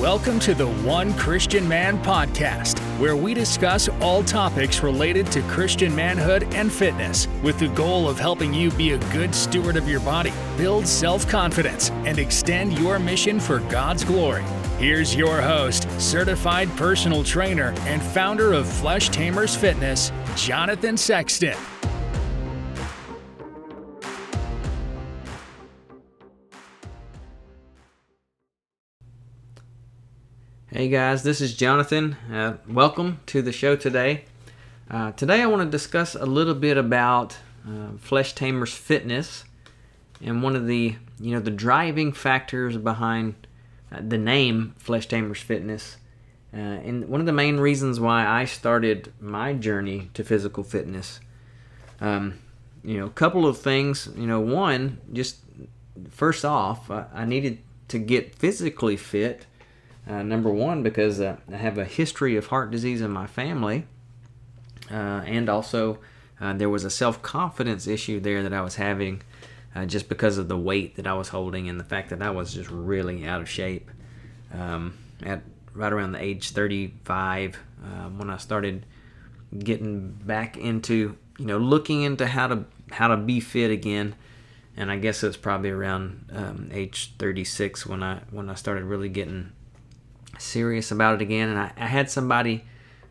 Welcome to the One Christian Man podcast, where we discuss all topics related to Christian manhood and fitness with the goal of helping you be a good steward of your body, build self confidence, and extend your mission for God's glory. Here's your host, certified personal trainer, and founder of Flesh Tamers Fitness, Jonathan Sexton. Hey guys, this is Jonathan. Uh, welcome to the show today. Uh, today I want to discuss a little bit about uh, Flesh Tamers Fitness and one of the you know the driving factors behind uh, the name Flesh Tamers Fitness. Uh, and one of the main reasons why I started my journey to physical fitness. Um, you know, a couple of things. You know, one, just first off, I, I needed to get physically fit uh, number one, because uh, I have a history of heart disease in my family, uh, and also uh, there was a self confidence issue there that I was having uh, just because of the weight that I was holding and the fact that I was just really out of shape. Um, at right around the age 35, um, when I started getting back into, you know, looking into how to how to be fit again and I guess it was probably around um, age 36 when I when I started really getting serious about it again. And I, I had somebody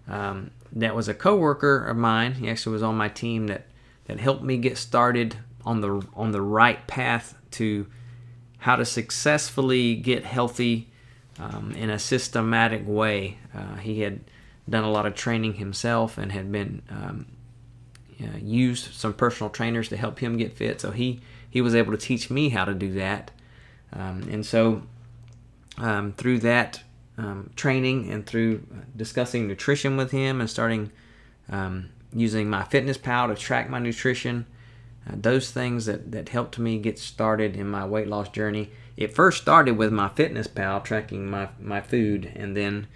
um, that was a coworker of mine. He actually was on my team that that helped me get started on the on the right path to how to successfully get healthy um, in a systematic way. Uh, he had done a lot of training himself and had been um, used some personal trainers to help him get fit. So he he was able to teach me how to do that. Um, and so um, through that um, training and through discussing nutrition with him and starting um, using MyFitnessPal to track my nutrition. Uh, those things that, that helped me get started in my weight loss journey. It first started with MyFitnessPal tracking my, my food and then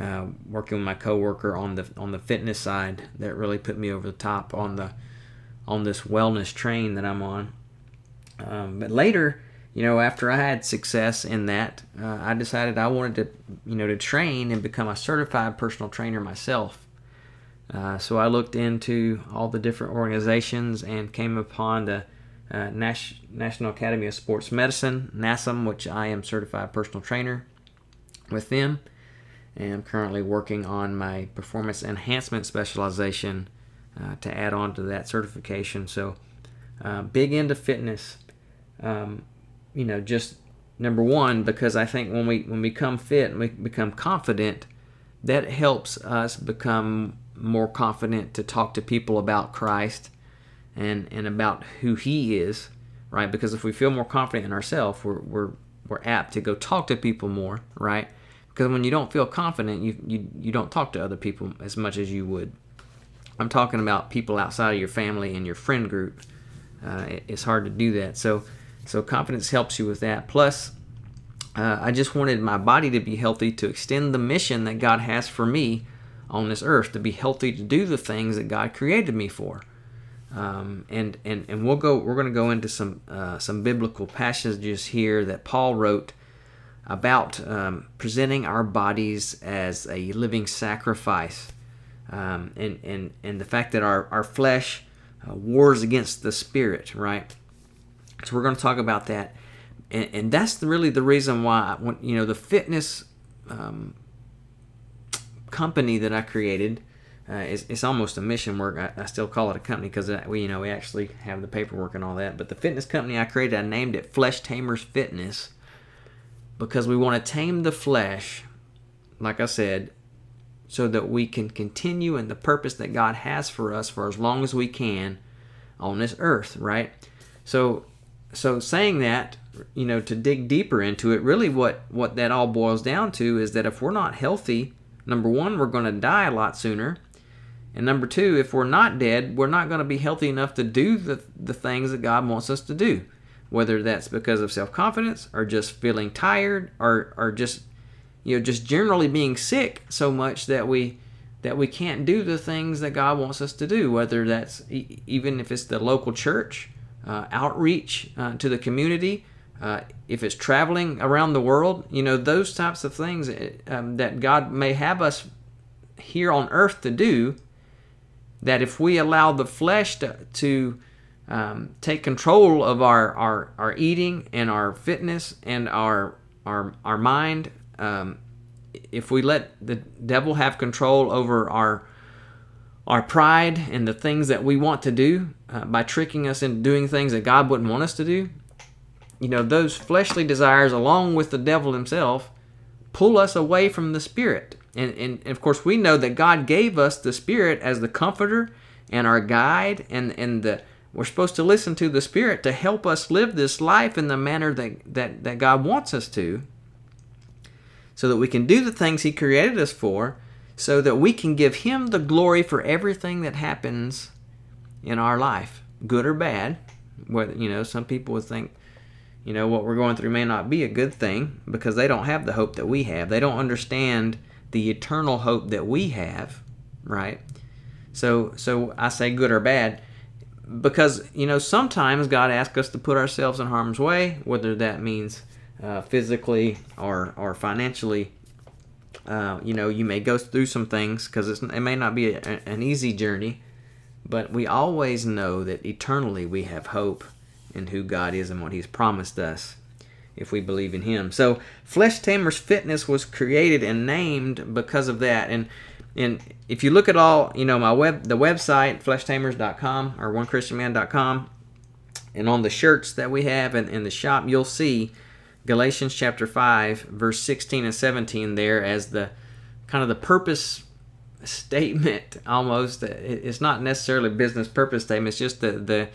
uh, working with my coworker on the on the fitness side that really put me over the top on the on this wellness train that I'm on. Um, but later, you know, after I had success in that, uh, I decided I wanted to, you know, to train and become a certified personal trainer myself. Uh, so I looked into all the different organizations and came upon the uh, National Academy of Sports Medicine, NASM, which I am certified personal trainer with them. And I'm currently working on my performance enhancement specialization uh, to add on to that certification. So, uh, big into fitness. Um, you know, just number one, because I think when we when we come fit and we become confident, that helps us become more confident to talk to people about Christ and and about who He is, right? Because if we feel more confident in ourselves, we're we're we're apt to go talk to people more, right? Because when you don't feel confident, you you you don't talk to other people as much as you would. I'm talking about people outside of your family and your friend group. Uh, it, it's hard to do that. So so confidence helps you with that. Plus, uh, I just wanted my body to be healthy to extend the mission that God has for me on this earth, to be healthy to do the things that God created me for. Um, and, and, and we'll go, we're going to go into some, uh, some biblical passages here that Paul wrote about um, presenting our bodies as a living sacrifice. Um, and, and, and the fact that our, our flesh uh, wars against the spirit, right? So we're going to talk about that, and, and that's the, really the reason why when you know the fitness um, company that I created. Uh, it's, it's, almost a mission work. I, I, still call it a company because we, you know, we actually have the paperwork and all that. But the fitness company I created, I named it Flesh Tamers Fitness because we want to tame the flesh, like I said, so that we can continue in the purpose that God has for us for as long as we can on this earth, right? So so saying that, you know, to dig deeper into it, really what what that all boils down to is that if we're not healthy, number one, we're going to die a lot sooner. And number two, if we're not dead, we're not going to be healthy enough to do the, the things that God wants us to do. Whether that's because of self confidence or just feeling tired or, or just you know just generally being sick so much that we that we can't do the things that God wants us to do, whether that's even if it's the local church outreach uh, to the community, uh, if it's traveling around the world, you know, those types of things eh, um, that God may have us here on earth to do, that if we allow the flesh to, to um, take control of our, our, our eating and our fitness and our, our, our mind, um, if we let the devil have control over our our pride and the things that we want to do uh, by tricking us into doing things that God wouldn't want us to do, you know, those fleshly desires, along with the devil himself, pull us away from the Spirit. And, and, and, of course, we know that God gave us the Spirit as the comforter and our guide, and, and the, we're supposed to listen to the Spirit to help us live this life in the manner that, that, that God wants us to, so that we can do the things He created us for, so that we can give Him the glory for everything that happens in our life, good or bad. Whether, you know, some people would think, you know, what we're going through may not be a good thing because they don't have the hope that we have. They don't understand the eternal hope that we have, right? So, so I say good or bad because you know sometimes God asks us to put ourselves in harm's way, whether that means uh, physically or or financially. Uh, you know, you may go through some things because it may not be a, an easy journey, but we always know that eternally we have hope in who God is and what He's promised us if we believe in Him. So, Flesh Tamers Fitness was created and named because of that. And and if you look at all, you know, my web the website fleshtamers.com or onechristianman.com, and on the shirts that we have in, in the shop, you'll see Galatians chapter five, verse sixteen and seventeen there as the kind of the purpose statement almost. It's not necessarily business purpose statement. It's just the the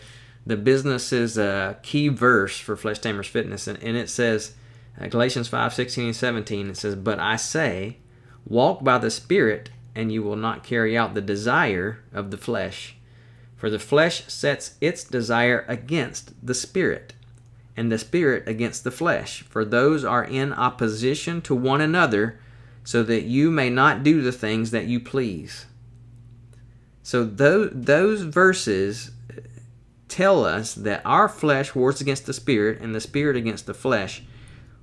the business's uh, key verse for Flesh Tamers Fitness, and, and it says, uh, Galatians 5 16 and 17, it says, But I say, walk by the Spirit, and you will not carry out the desire of the flesh. For the flesh sets its desire against the Spirit, and the Spirit against the flesh. For those are in opposition to one another, so that you may not do the things that you please. So those, those verses tell us that our flesh wars against the spirit and the spirit against the flesh.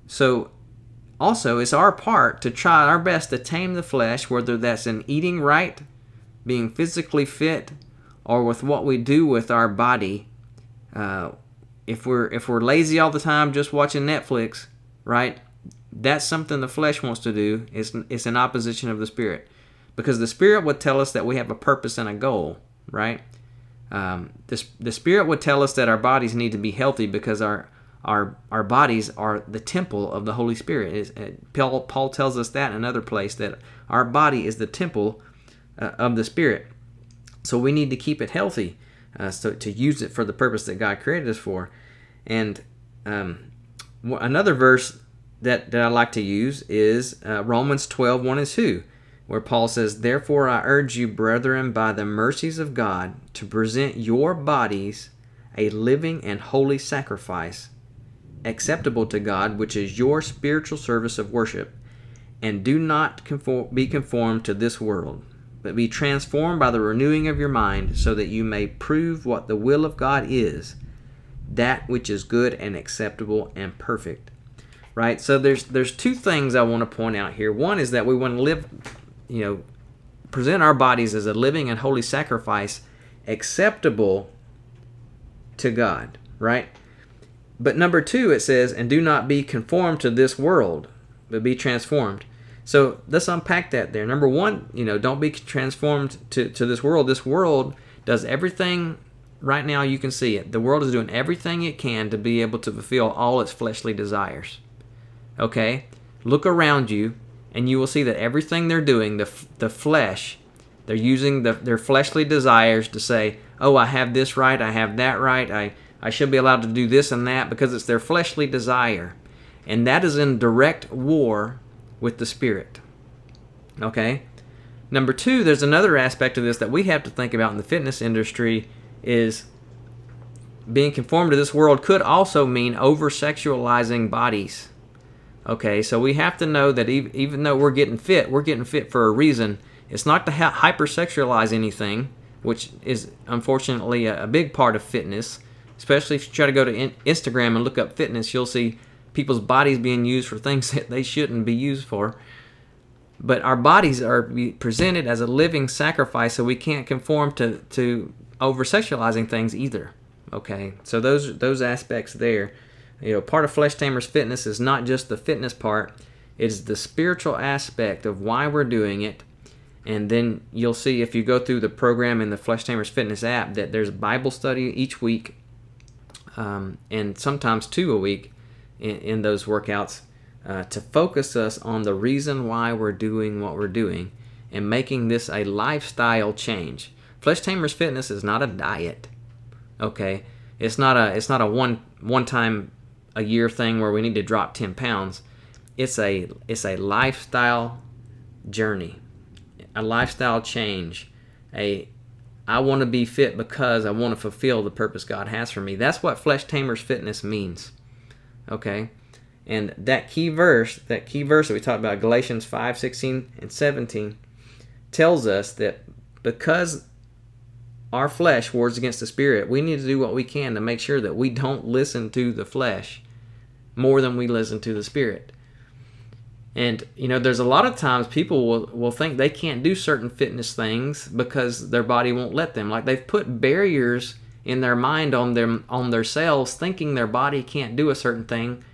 So, also, it's our part to try our best to tame the flesh, whether that's in eating right, being physically fit, or with what we do with our body. Uh, if we're if we're lazy all the time, just watching Netflix, right? That's something the flesh wants to do. It's it's in opposition of the spirit, because the spirit would tell us that we have a purpose and a goal, right? Um, the, the Spirit would tell us that our bodies need to be healthy because our our our bodies are the temple of the Holy Spirit. Is Paul, Paul tells us that in another place that our body is the temple uh, of the Spirit. So we need to keep it healthy, uh, so to use it for the purpose that God created us for. And um, another verse that, that I like to use is uh, Romans 12, 1 and 2 where Paul says, Therefore I urge you, brethren, by the mercies of God, to present your bodies a living and holy sacrifice, acceptable to God, which is your spiritual service of worship. And do not conform, be conformed to this world, but be transformed by the renewing of your mind, so that you may prove what the will of God is, that which is good and acceptable and perfect. Right? So there's there's two things I want to point out here. One is that we want to live you know, present our bodies as a living and holy sacrifice acceptable to God, right? But number two, it says, and do not be conformed to this world, but be transformed. So let's unpack that there. Number one, you know, don't be transformed to, to this world. This world does everything right now, you can see it. The world is doing everything it can to be able to fulfill all its fleshly desires. Okay? Look around you and you will see that everything they're doing, the, the flesh, they're using the, their fleshly desires to say, oh, I have this right, I have that right, I, I should be allowed to do this and that because it's their fleshly desire. And that is in direct war with the Spirit. Okay? Number two, there's another aspect of this that we have to think about in the fitness industry is being conformed to this world could also mean over sexualizing bodies. Okay, so we have to know that even though we're getting fit, we're getting fit for a reason. It's not to hypersexualize anything, which is unfortunately a big part of fitness. Especially if you try to go to Instagram and look up fitness, you'll see people's bodies being used for things that they shouldn't be used for. But our bodies are presented as a living sacrifice, so we can't conform to, to over sexualizing things either. Okay, so those those aspects there, you know, part of Flesh Tamers Fitness is not just the fitness part; it is the spiritual aspect of why we're doing it. And then you'll see if you go through the program in the Flesh Tamers Fitness app that there's Bible study each week, um, and sometimes two a week in, in those workouts uh, to focus us on the reason why we're doing what we're doing and making this a lifestyle change. Flesh Tamers Fitness is not a diet. Okay, it's not a it's not a one one time a year thing where we need to drop 10 pounds. It's a it's a lifestyle journey, a lifestyle change. A I want to be fit because I want to fulfill the purpose God has for me. That's what Flesh Tamers Fitness means. Okay? And that key verse, that key verse that we talked about, Galatians 5, 16, and 17, tells us that because our flesh wars against the spirit, we need to do what we can to make sure that we don't listen to the flesh more than we listen to the spirit. And you know, there's a lot of times people will, will think they can't do certain fitness things because their body won't let them. Like they've put barriers in their mind on them on themselves, thinking their body can't do a certain thing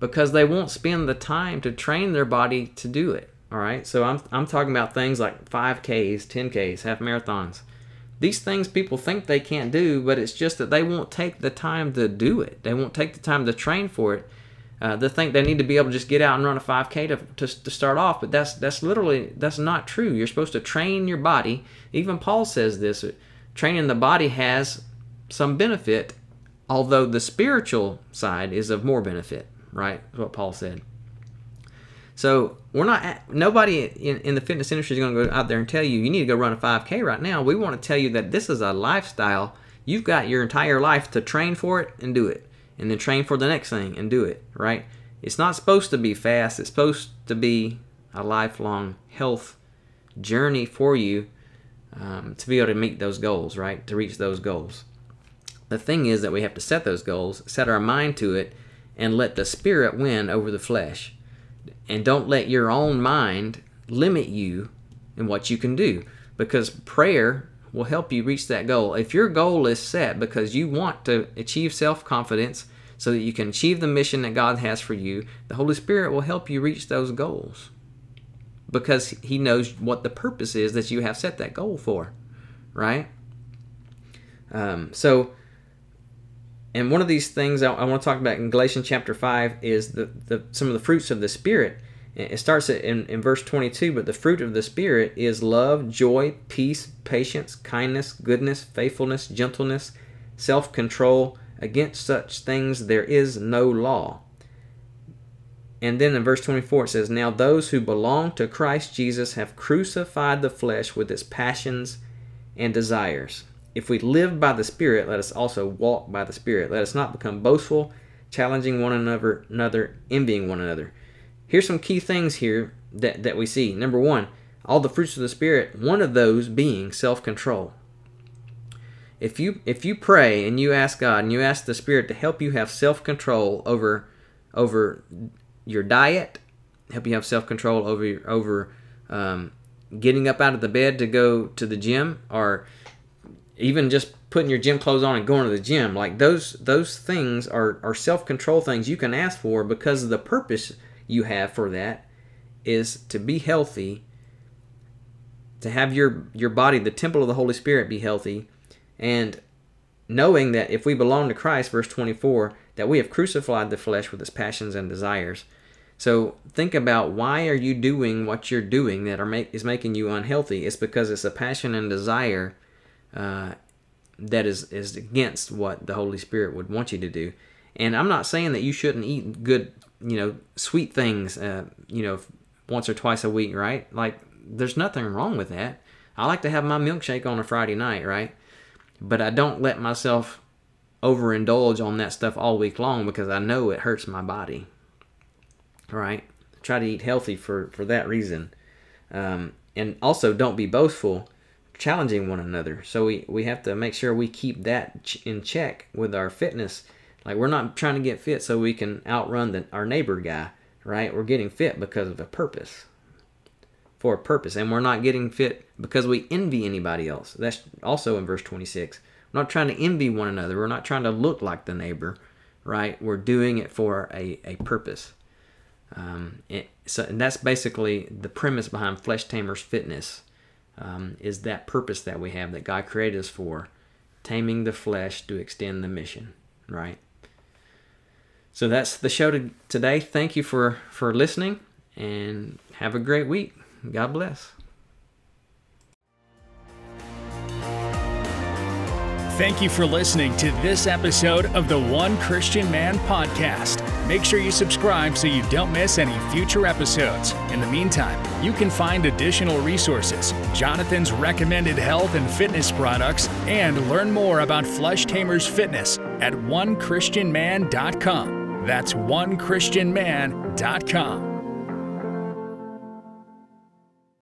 because they won't spend the time to train their body to do it. All right, so I'm I'm talking about things like 5Ks, 10Ks, half marathons. These things people think they can't do, but it's just that they won't take the time to do it. They won't take the time to train for it. Uh, they think they need to be able to just get out and run a 5K to, to, to start off, but that's that's literally that's not true. You're supposed to train your body. Even Paul says this: training the body has some benefit, although the spiritual side is of more benefit. Right? What Paul said. So we're not nobody in, in the fitness industry is going to go out there and tell you you need to go run a 5K right now. We want to tell you that this is a lifestyle. You've got your entire life to train for it and do it, and then train for the next thing and do it. Right? It's not supposed to be fast. It's supposed to be a lifelong health journey for you um, to be able to meet those goals. Right? To reach those goals. The thing is that we have to set those goals, set our mind to it, and let the spirit win over the flesh and don't let your own mind limit you in what you can do because prayer will help you reach that goal. If your goal is set because you want to achieve self confidence so that you can achieve the mission that God has for you, the Holy Spirit will help you reach those goals because He knows what the purpose is that you have set that goal for, right? Um, so, and one of these things I, I, want to talk about in Galatians chapter 5 is the, the some of the fruits of the Spirit. It starts in, in verse 22, but the fruit of the Spirit is love, joy, peace, patience, kindness, goodness, faithfulness, gentleness, self control. Against such things there is no law. And then in verse 24 it says, Now those who belong to Christ Jesus have crucified the flesh with its passions and desires. If we live by the Spirit, let us also walk by the Spirit. Let us not become boastful, challenging one another, another envying one another. Here's some key things here that, that we see. Number one, all the fruits of the Spirit, one of those being self control. If you if you pray and you ask God and you ask the Spirit to help you have self control over over your diet, help you have self control over over um, getting up out of the bed to go to the gym, or even just putting your gym clothes on and going to the gym like those those things are are self-control things you can ask for because the purpose you have for that is to be healthy to have your your body the temple of the holy spirit be healthy. And knowing that if we belong to christ verse 24 that we have crucified the flesh with its passions and desires. So think about why are you doing what you're doing that are make, is making you unhealthy? It's because it's a passion and desire uh, that is is against what the Holy Spirit would want you to do. And I'm not saying that you shouldn't eat good, you know, sweet things, uh, you know, once or twice a week, right? Like, there's nothing wrong with that. I like to have my milkshake on a Friday night, right? But I don't let myself overindulge on that stuff all week long because I know it hurts my body, right? Try to eat healthy for for that reason, um, and also don't be boastful challenging one another. So we, we have to make sure we keep that in check with our fitness. Like we're not trying to get fit so we can outrun the, our neighbor guy, right? We're getting fit because of a purpose. For a purpose. And we're not getting fit because we envy anybody else. That's also in verse 26. We're not trying to envy one another. We're not trying to look like the neighbor, right? We're doing it for a, a purpose. Um, it, so that's basically the premise behind Flesh Tamers Fitness um, is that purpose that we have that God created us for, taming the flesh to extend the mission, right? So that's the show to, today. Thank you for for listening, and have a great week. God bless. Thank you for listening to this episode of the One Christian Man podcast. Make sure you subscribe so you don't miss any future episodes. In the meantime, you can find additional resources, Jonathan's recommended health and fitness products, and learn more about Flesh Tamers Fitness at onechristianman.com. That's onechristianman.com.